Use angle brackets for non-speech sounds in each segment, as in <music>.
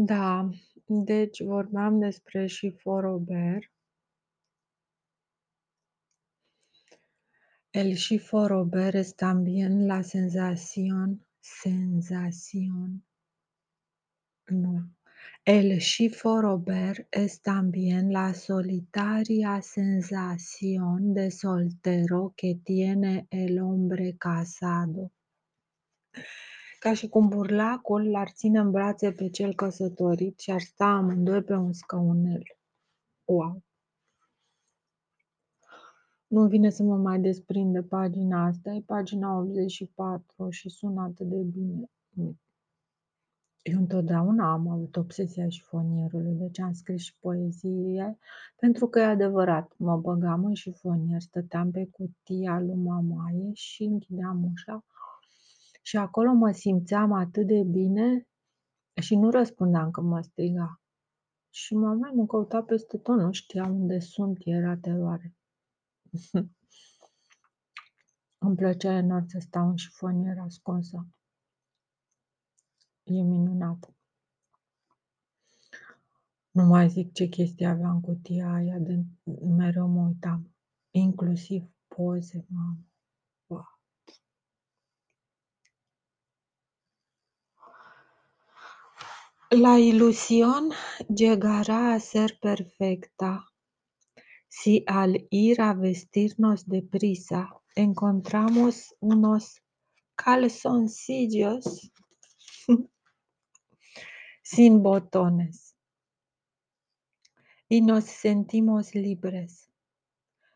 Da, deci vorbeam despre Chiffon Robert. El Chiffon Robert es también la sensación sensación no. El Chiffon Robert es también la solitaria sensación de soltero que tiene el hombre casado. Ca și cum burlacul l-ar ține în brațe pe cel căsătorit și ar sta amândoi pe un scaunel. Wow! Nu vine să mă mai desprind de pagina asta, e pagina 84 și sună atât de bine. Eu întotdeauna am avut obsesia șifonierului, deci am scris și poezie, pentru că e adevărat, mă băgam în șifonier, stăteam pe cutia lui mamaie și închideam ușa și acolo mă simțeam atât de bine și nu răspundeam când mă striga. Și mama mă căuta peste tot, nu știa unde sunt, era teroare. <laughs> Îmi plăcea enorm să stau în șifonier ascunsă. E minunat. Nu mai zic ce chestii aveam cutia aia, de mereu mă uitam. Inclusiv poze, mamă. La ilusión llegará a ser perfecta si al ir a vestirnos deprisa encontramos unos calzoncillos <laughs> sin botones y nos sentimos libres,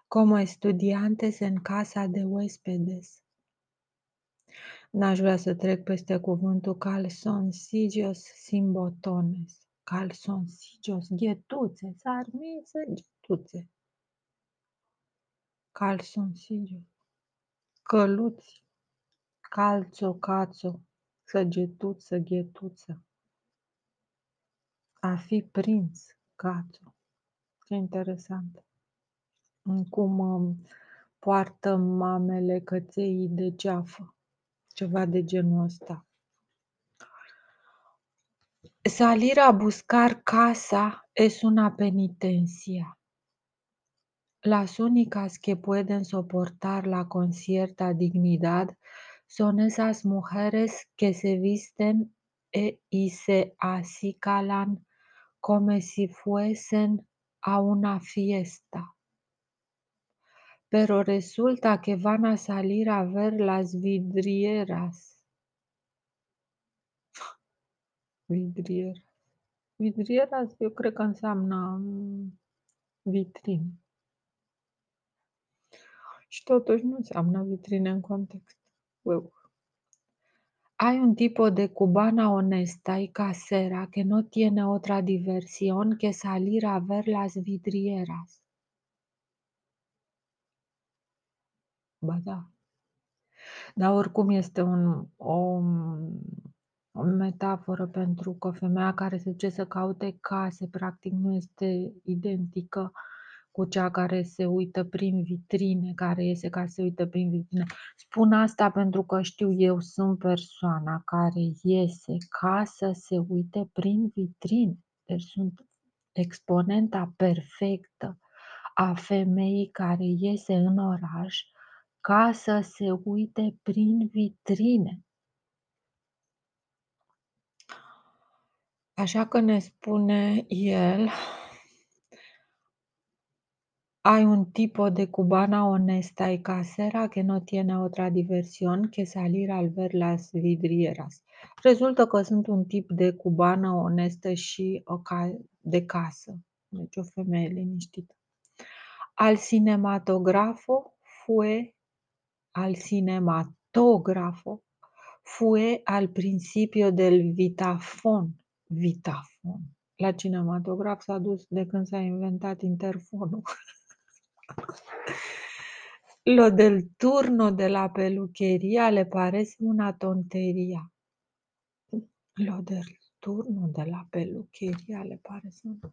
como estudiantes en casa de huéspedes. N-aș vrea să trec peste cuvântul calzoncillos sin botones. Calzoncillos, ghetuțe, sarmițe, ghetuțe. Calzoncillos, căluți, calțo, cațo, săgetuță, ghetuță. A fi prins, cațo. Ce interesant. Cum um, poartă mamele căței de geafă. De. Salir a buscar casa es una penitencia. Las únicas que pueden soportar la con cierta dignidad son esas mujeres que se visten e, y se acicalan como si fuesen a una fiesta. Pero resulta que van a salir a ver las vidrieras. Vidrieras. Vidrieras eu cred că înseamnă mm, vitrine. Și totuși nu înseamnă vitrine în context. Wow. Hay un tipo de cubana honesta y casera que no tiene otra diversión que salir a ver las vidrieras. Ba da. Dar oricum este un, o, o metaforă pentru că femeia care se duce să caute case, practic nu este identică cu cea care se uită prin vitrine, care iese ca să se uită prin vitrine. Spun asta pentru că știu eu sunt persoana care iese ca să se uite prin vitrine. Deci sunt exponenta perfectă a femeii care iese în oraș ca să se uite prin vitrine. Așa că ne spune el, hay un tipo de cubana honesta y casera que no tiene otra diversión que salir al ver las vidrieras. Rezultă că sunt un tip de cubană onestă și o ca- de casă, deci o femeie liniștită. Al cinematografo fue al cinematógrafo fue al principio del vitafon. Vitafon. La cinematograf s-a dus de când s-a inventat interfonul. <laughs> Lo del turno de la peluquería le parece una tontería. Lo del turno de la peluquería le parece una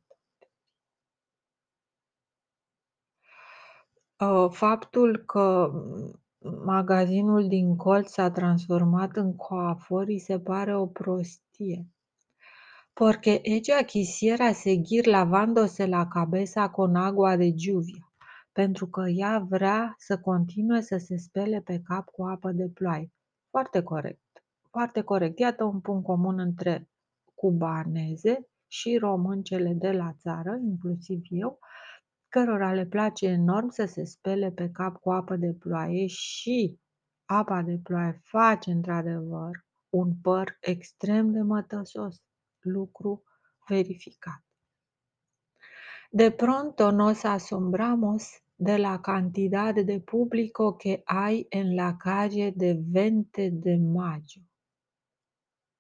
Uh, Faptul că magazinul din colț s-a transformat în coafor îi se pare o prostie. porque ella quisiera seguir lavándose la cabeza con agua de lluvia, pentru că ea vrea să continue să se spele pe cap cu apă de ploaie. Foarte corect. Foarte corect. Iată un punct comun între cubaneze și româncele de la țară, inclusiv eu, cărora le place enorm să se spele pe cap cu apă de ploaie și apa de ploaie face într-adevăr un păr extrem de mătăsos, lucru verificat. De pronto nos asombramos de la cantidad de público que hay en la calle de 20 de mayo.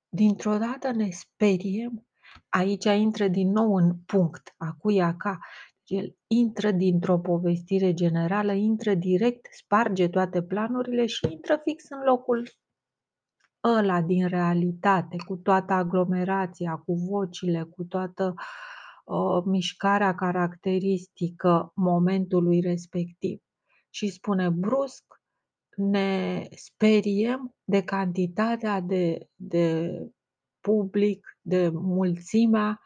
Dintr-o dată ne speriem, aici intră din nou în punct, acu ca, el intră dintr-o povestire generală, intră direct, sparge toate planurile și intră fix în locul ăla din realitate, cu toată aglomerația, cu vocile, cu toată uh, mișcarea caracteristică momentului respectiv. Și spune brusc, ne speriem de cantitatea de, de public, de mulțimea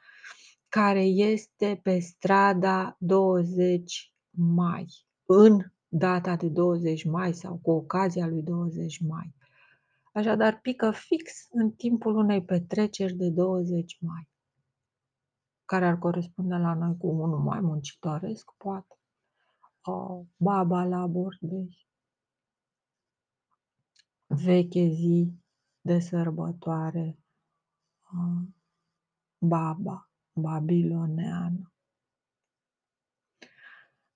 care este pe strada 20 mai, în data de 20 mai sau cu ocazia lui 20 mai. Așadar, pică fix în timpul unei petreceri de 20 mai, care ar corespunde la noi cu unul mai muncitoresc, poate. O, baba la bordei. Veche zi de sărbătoare. Baba babiloneană.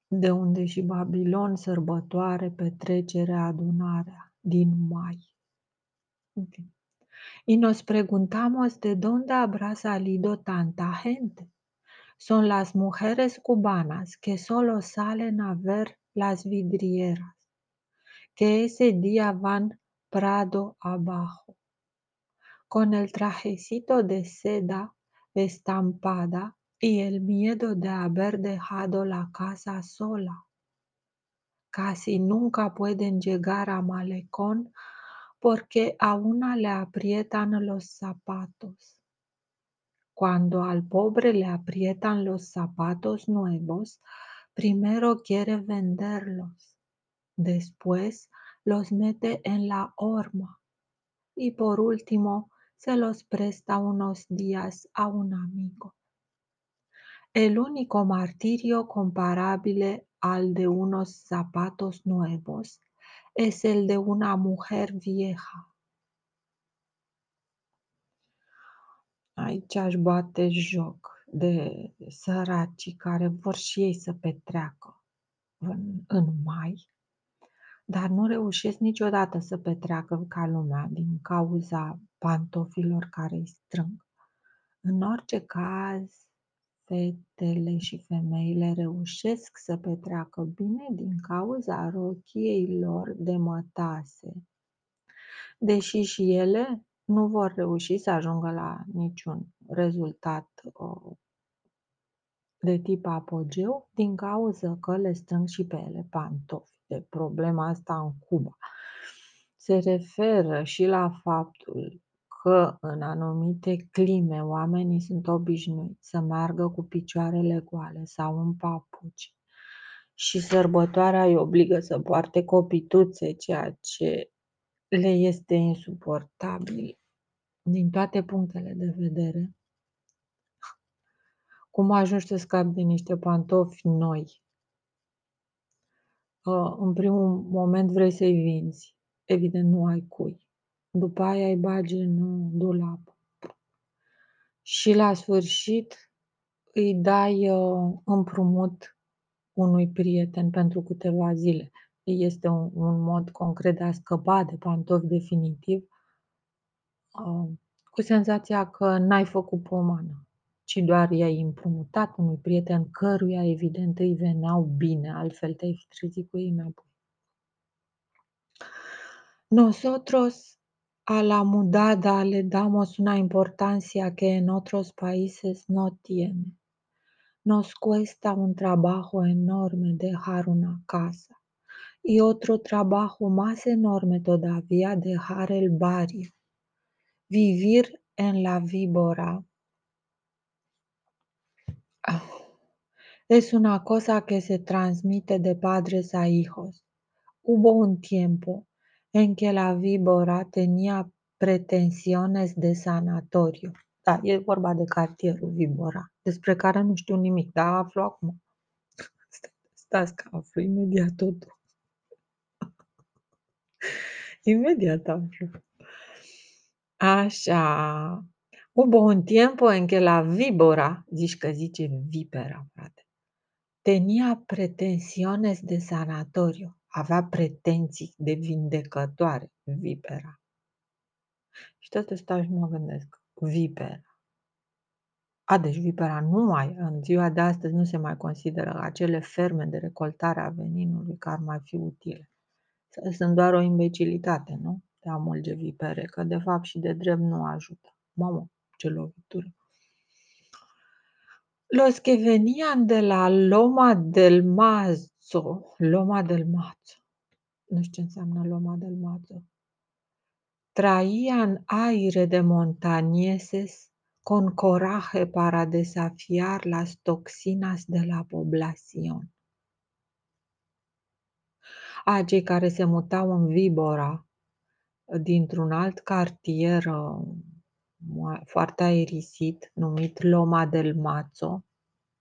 De unde și Babilon sărbătoare, petrecere, adunarea din mai. Y nos preguntamos de dónde habrá salido tanta gente. Son las mujeres cubanas que solo salen a ver las vidrieras, que ese día van prado abajo, con el trajecito de seda estampada y el miedo de haber dejado la casa sola. Casi nunca pueden llegar a malecón porque a una le aprietan los zapatos. Cuando al pobre le aprietan los zapatos nuevos, primero quiere venderlos, después los mete en la horma y por último se los presta unos días a un amigo. El único martirio comparable al de unos zapatos nuevos es el de una mujer vieja. Aici aș bate joc de săracii care vor și ei să petreacă în, în mai, dar nu reușesc niciodată să petreacă ca lumea din cauza pantofilor care îi strâng. În orice caz, fetele și femeile reușesc să petreacă bine din cauza rochiei lor de mătase, deși și ele nu vor reuși să ajungă la niciun rezultat de tip apogeu din cauza că le strâng și pe ele pantofi. De problema asta în Cuba se referă și la faptul că în anumite clime oamenii sunt obișnuiți să meargă cu picioarele goale sau în papuci și sărbătoarea îi obligă să poarte copituțe, ceea ce le este insuportabil din toate punctele de vedere. Cum ajungi să scapi de niște pantofi noi? În primul moment vrei să-i vinzi. Evident, nu ai cui după aia îi bagi în dulap. Și la sfârșit îi dai uh, împrumut unui prieten pentru câteva zile. Este un, un mod concret de a scăpa de pantofi definitiv, uh, cu senzația că n-ai făcut pomană, ci doar i-ai împrumutat unui prieten căruia evident îi veneau bine, altfel te-ai fi trezit cu ei înapoi. Nosotros A la mudada le damos una importancia que en otros países no tiene. Nos cuesta un trabajo enorme dejar una casa y otro trabajo más enorme todavía dejar el barrio. Vivir en la víbora Es una cosa que se transmite de padres a hijos. Hubo un tiempo en que la víbora tenía pretensiones de sanatoriu. Da, e vorba de cartierul Vibora, despre care nu știu nimic, dar aflu acum. <laughs> Stați că aflu imediat totul. <laughs> Imediat aflu. Așa. Hubo un tiempo en que la víbora, zici că zice vipera, frate, tenía pretensiones de sanatoriu, avea pretenții de vindecătoare, vipera. Și tot stau și mă gândesc, vipera. A, deci vipera nu mai, în ziua de astăzi nu se mai consideră acele ferme de recoltare a veninului că ar mai fi utile. Sunt doar o imbecilitate, nu? De a mulge vipere, că de fapt și de drept nu ajută. Mamă, ce lovitură! Los que venían de la Loma del Mazo, Loma del Mazo, nu știu ce înseamnă Loma del Mazo, traían aire de montañeses con coraje para desafiar las toxinas de la población. A, cei care se mutau în Vibora, dintr-un alt cartier foarte aerisit, numit Loma del Mazo,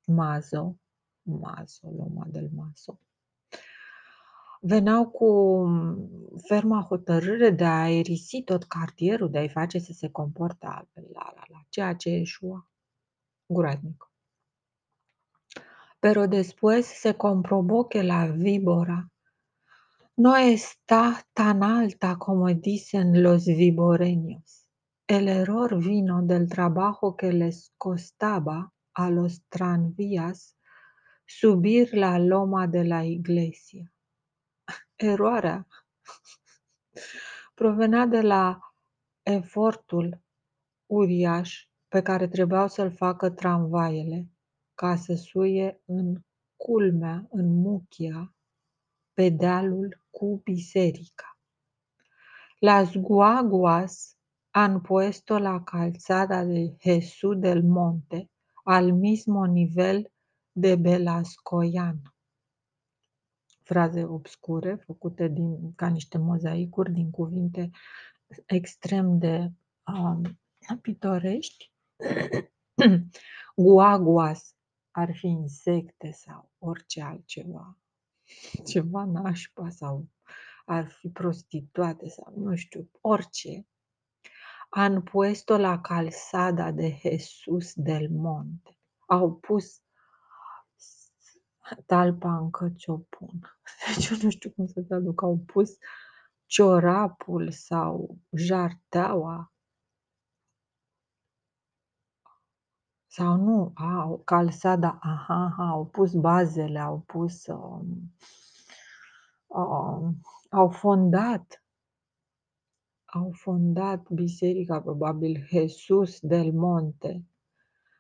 Mazo, Mazo, Loma del Mazo, veneau cu ferma hotărâre de a aerisi tot cartierul, de a-i face să se comporte altfel, la, la, la, ceea ce eșua groaznic. Pero después se comprobó que la víbora no está tan alta como dicen los viboreños. El error vino del trabajo que les costaba a los tranvías subir la loma de la iglesia. Eroarea provenea de la efortul uriaș pe care trebuiau să-l facă tramvaiele ca să suie în culmea, în muchia, pe dealul cu biserica. Las guaguas han puesto la calzada de Jesús del Monte al mismo nivel de Belascoian. Fraze obscure făcute din, ca niște mozaicuri din cuvinte extrem de um, pitorești. <coughs> Guaguas ar fi insecte sau orice altceva, ceva nașpa sau ar fi prostituate sau nu știu, orice. Han puesto la calzada de Jesús del Monte. Au pus talpa încă ți-o pun. <laughs> Deci eu nu știu cum să traduc. Au pus ciorapul sau jarteaua sau nu, au calsada, aha, aha, au pus bazele, au pus, um, um, au fondat, au fondat biserica, probabil, Jesus del Monte,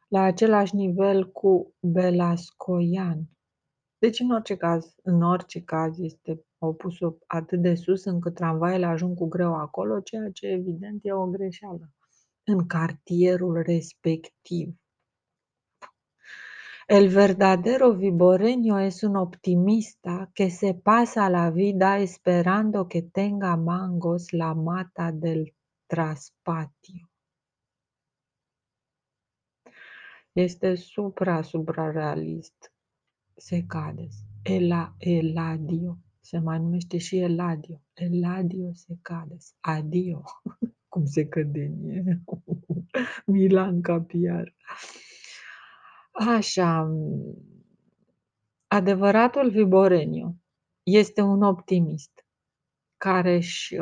la același nivel cu Belascoian. Deci, în orice caz, în orice caz, este, au pus-o atât de sus încât tramvaiele ajung cu greu acolo, ceea ce evident e o greșeală în cartierul respectiv. El verdadero viboreño es un optimista que se pasa la vida esperando que tenga mangos la mata del traspatio. Este supra-suprarealist. Se cade. Ela, Eladio. Se mai numește și Eladio. Eladio se cade. Adio. <laughs> Cum se cădenie. <laughs> Milan Capiar. Așa. Adevăratul Viboreniu este un optimist care și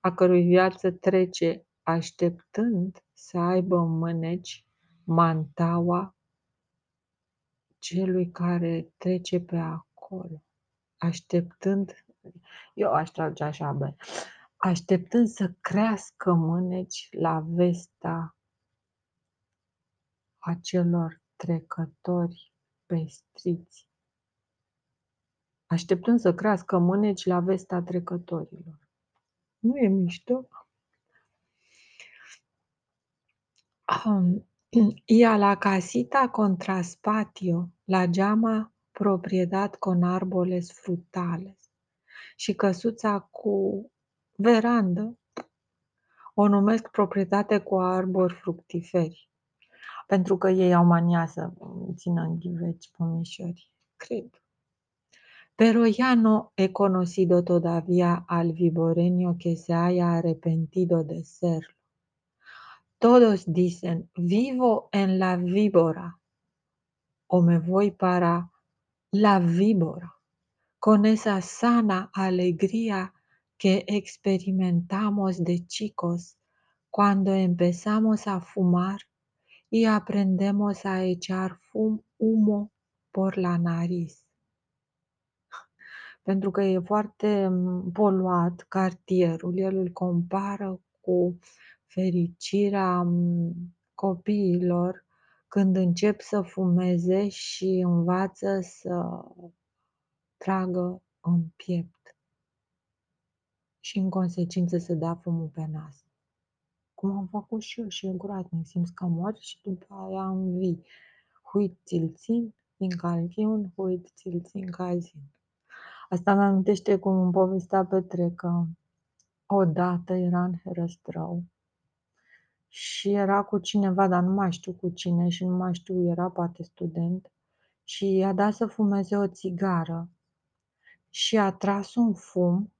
a cărui viață trece așteptând să aibă în mâneci mantaua celui care trece pe acolo, așteptând, eu aș trage așa, bă, așteptând să crească mâneci la vesta acelor trecători pestriți, așteptând să crească mâneci la vesta trecătorilor. Nu e mișto? Um, <clears throat> Y a la casita contra spatio la llama propriedad con árboles frutales. Și căsuța cu verandă o numesc proprietate cu arbori fructiferi, pentru că ei au mania să țină în ghiveci pomișori, cred. Pero ya no he conocido todavía al viboreño que se haya arrepentido de serlo. Todos dicen, vivo en la víbora o me voy para la víbora, con esa sana alegría que experimentamos de chicos cuando empezamos a fumar y aprendemos a echar humo por la nariz. <laughs> Pentru că e foarte mm, poluat cartierul, el îl fericirea mm, copiilor când încep să fumeze și învață să tragă în piept și în consecință să dea fumul pe nas. Cum am făcut și eu și e groaznic, simți că mor și după aia învii. Huit ți-l țin, din calchiun, huit ți-l țin cazin. Asta mi amintește cum îmi povestea Petre că odată era în Herăstrău și era cu cineva, dar nu mai știu cu cine și nu mai știu, era poate student și i-a dat să fumeze o țigară și a tras un fum,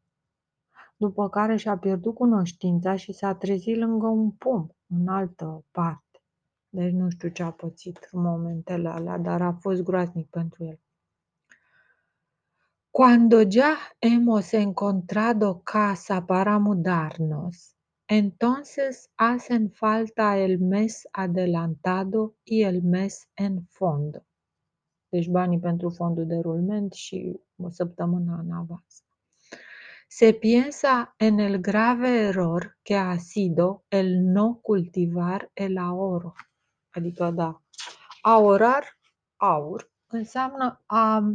după care și-a pierdut cunoștința și s-a trezit lângă un pom, în altă parte. Deci nu știu ce a pățit în momentele alea, dar a fost groaznic pentru el. Cuando ya hemos encontrado casa para mudarnos, entonces hacen falta el mes adelantado y el mes en fondo. Deci banii pentru fondul de rulment și o săptămână în avans. Se piensa en el grave error que ha sido el no cultivar el ahorro. Adică, da, aorar, aur, înseamnă a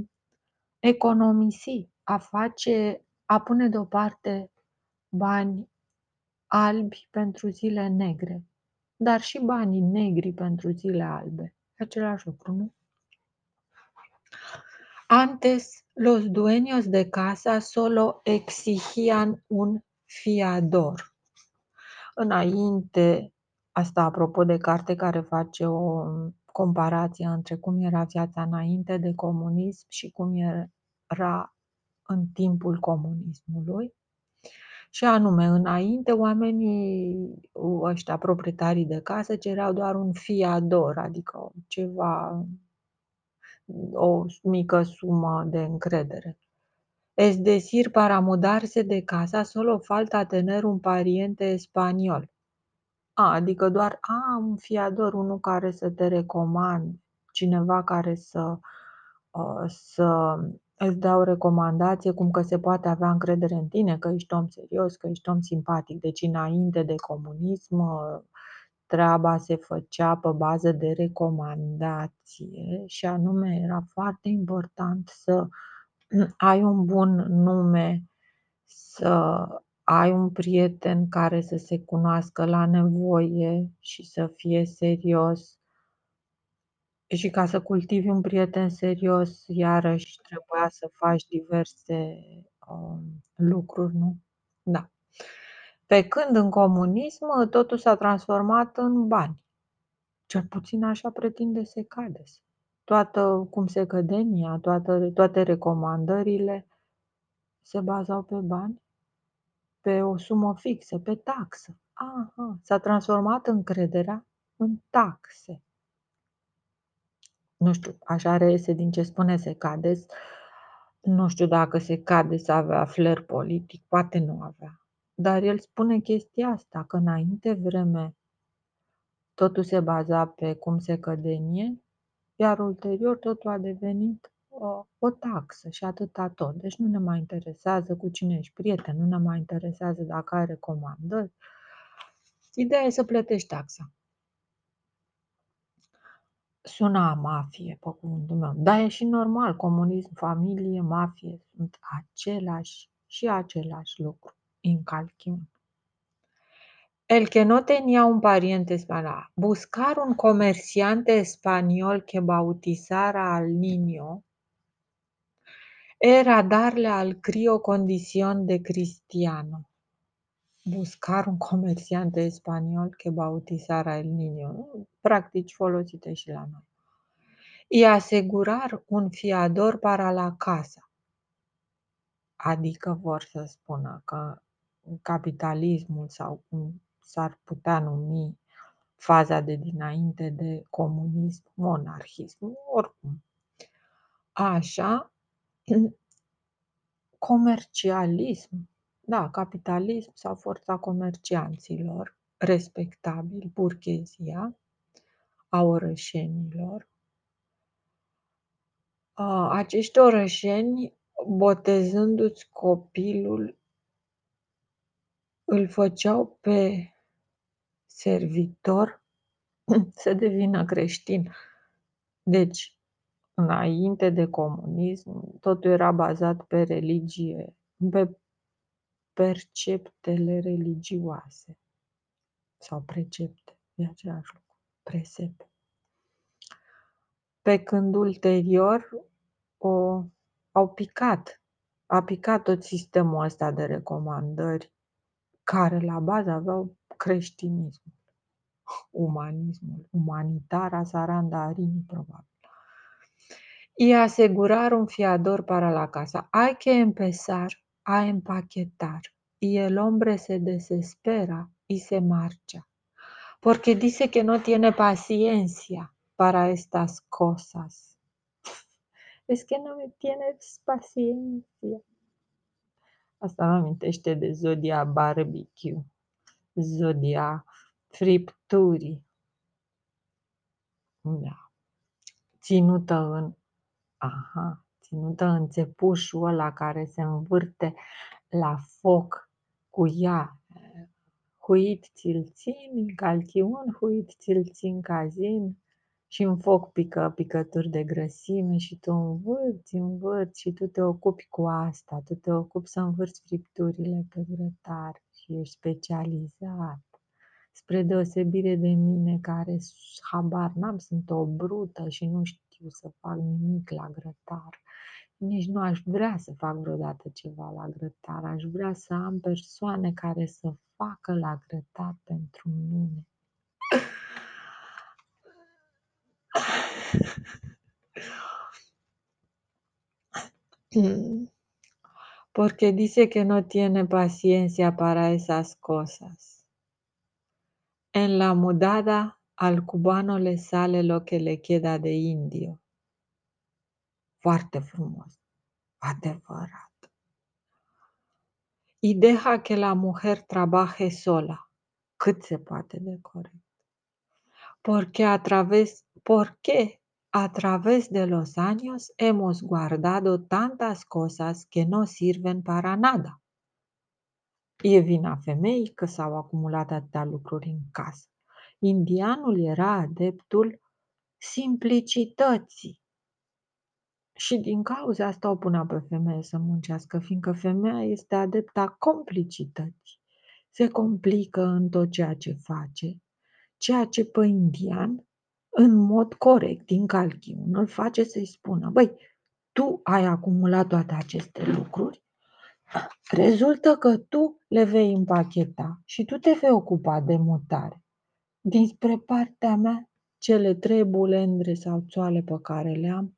economisi, a face, a pune deoparte bani albi pentru zile negre, dar și banii negri pentru zile albe. Același lucru, nu? Antes, los dueños de casa solo exigían un fiador. Înainte, asta apropo de carte care face o comparație între cum era viața înainte de comunism și cum era în timpul comunismului. Și anume, înainte, oamenii ăștia, proprietarii de casă, cereau doar un fiador, adică ceva, o mică sumă de încredere. Es decir, para mudarse de casa solo falta tener un pariente español. A, adică doar a, un fiador, unul care să te recomand, cineva care să, uh, să îți dea o recomandație cum că se poate avea încredere în tine, că ești om serios, că ești om simpatic. Deci înainte de comunism treaba se făcea pe bază de recomandație și anume era foarte important să ai un bun nume, să ai un prieten care să se cunoască la nevoie și să fie serios. Și ca să cultivi un prieten serios, iarăși trebuia să faci diverse uh, lucruri, nu? Da. Pe când în comunism totul s-a transformat în bani. Cel puțin așa pretinde se cade. Toată cum se cădenia, toată, toate recomandările se bazau pe bani pe o sumă fixă, pe taxă. Aha, s-a transformat încrederea în taxe. Nu știu, așa reiese din ce spune Secades. Nu știu dacă Secades avea flair politic, poate nu avea. Dar el spune chestia asta, că înainte vreme totul se baza pe cum se cădenie, iar ulterior totul a devenit o, o taxă și atâta tot. Deci nu ne mai interesează cu cine ești prieten, nu ne mai interesează dacă ai recomandări. Ideea e să plătești taxa. Suna mafie, pe cuvântul meu. Dar e și normal, comunism, familie, mafie sunt același și același lucru, în calchiun. El que no tenía un pariente español. Buscar un comerciante español que bautizara al niño era darle al crío condición de cristiano. Buscar un comerciante español que bautizara el niño. Practici folosite și la noi. Y asegurar un fiador para la casa. Adică vor să spună că capitalismul sau cum s-ar putea numi faza de dinainte de comunism, monarhism, oricum. Așa, <clears throat> comercialism, da, capitalism sau forța comercianților, respectabil, burghezia, a orășenilor. Acești orășeni, botezându-ți copilul, îl făceau pe servitor <clears throat> să devină creștin. Deci, înainte de comunism, totul era bazat pe religie, pe perceptele religioase sau precepte, e același lucru, presepe. Pe când ulterior o, au picat, a picat tot sistemul ăsta de recomandări care la bază aveau creștinismul, umanismul, umanitara sarandarini probabil. Y asegurar un fiador para la casa. Hay que empezar a empaquetar y el hombre se desespera y se marcha porque dice que no tiene paciencia para estas cosas. <laughs> Es que no me tienes paciencia. Asta mă amintește de zodia barbecue, zodia fripturii. Da. Ținută în, ținută în țepușul ăla care se învârte la foc cu ea. Huit ți-l țin, calchiun, huit ți-l țin cazin și în foc pică picături de grăsime și tu învârți, învârți și tu te ocupi cu asta, tu te ocupi să învârți fripturile pe grătar și ești specializat. Spre deosebire de mine care habar n-am, sunt o brută și nu știu să fac nimic la grătar. Nici nu aș vrea să fac vreodată ceva la grătar. Aș vrea să am persoane care să facă la grătar pentru mine. <laughs> Porque dice que no tiene paciencia para esas cosas. En la mudada al cubano le sale lo que le queda de indio. Foarte frumos. Adevărat. Y deja que la mujer trabaje sola. Cât se poate de corect. Porque a través, ¿por qué? A través de los años hemos guardado tantas cosas que no sirven para nada. E vina femeii că s-au acumulat atâtea lucruri în casă. Indianul era adeptul simplicității. Și din cauza asta o punea pe femeie să muncească, fiindcă femeia este adepta complicității. Se complică în tot ceea ce face, ceea ce pe indian, în mod corect, din calchiun, îl face să-i spună, băi, tu ai acumulat toate aceste lucruri, rezultă că tu le vei împacheta și tu te vei ocupa de mutare. Dinspre partea mea, cele trei bulendre sau țoale pe care le am,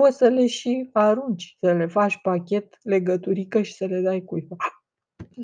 poți să le și arunci, să le faci pachet, legăturică și să le dai cuiva.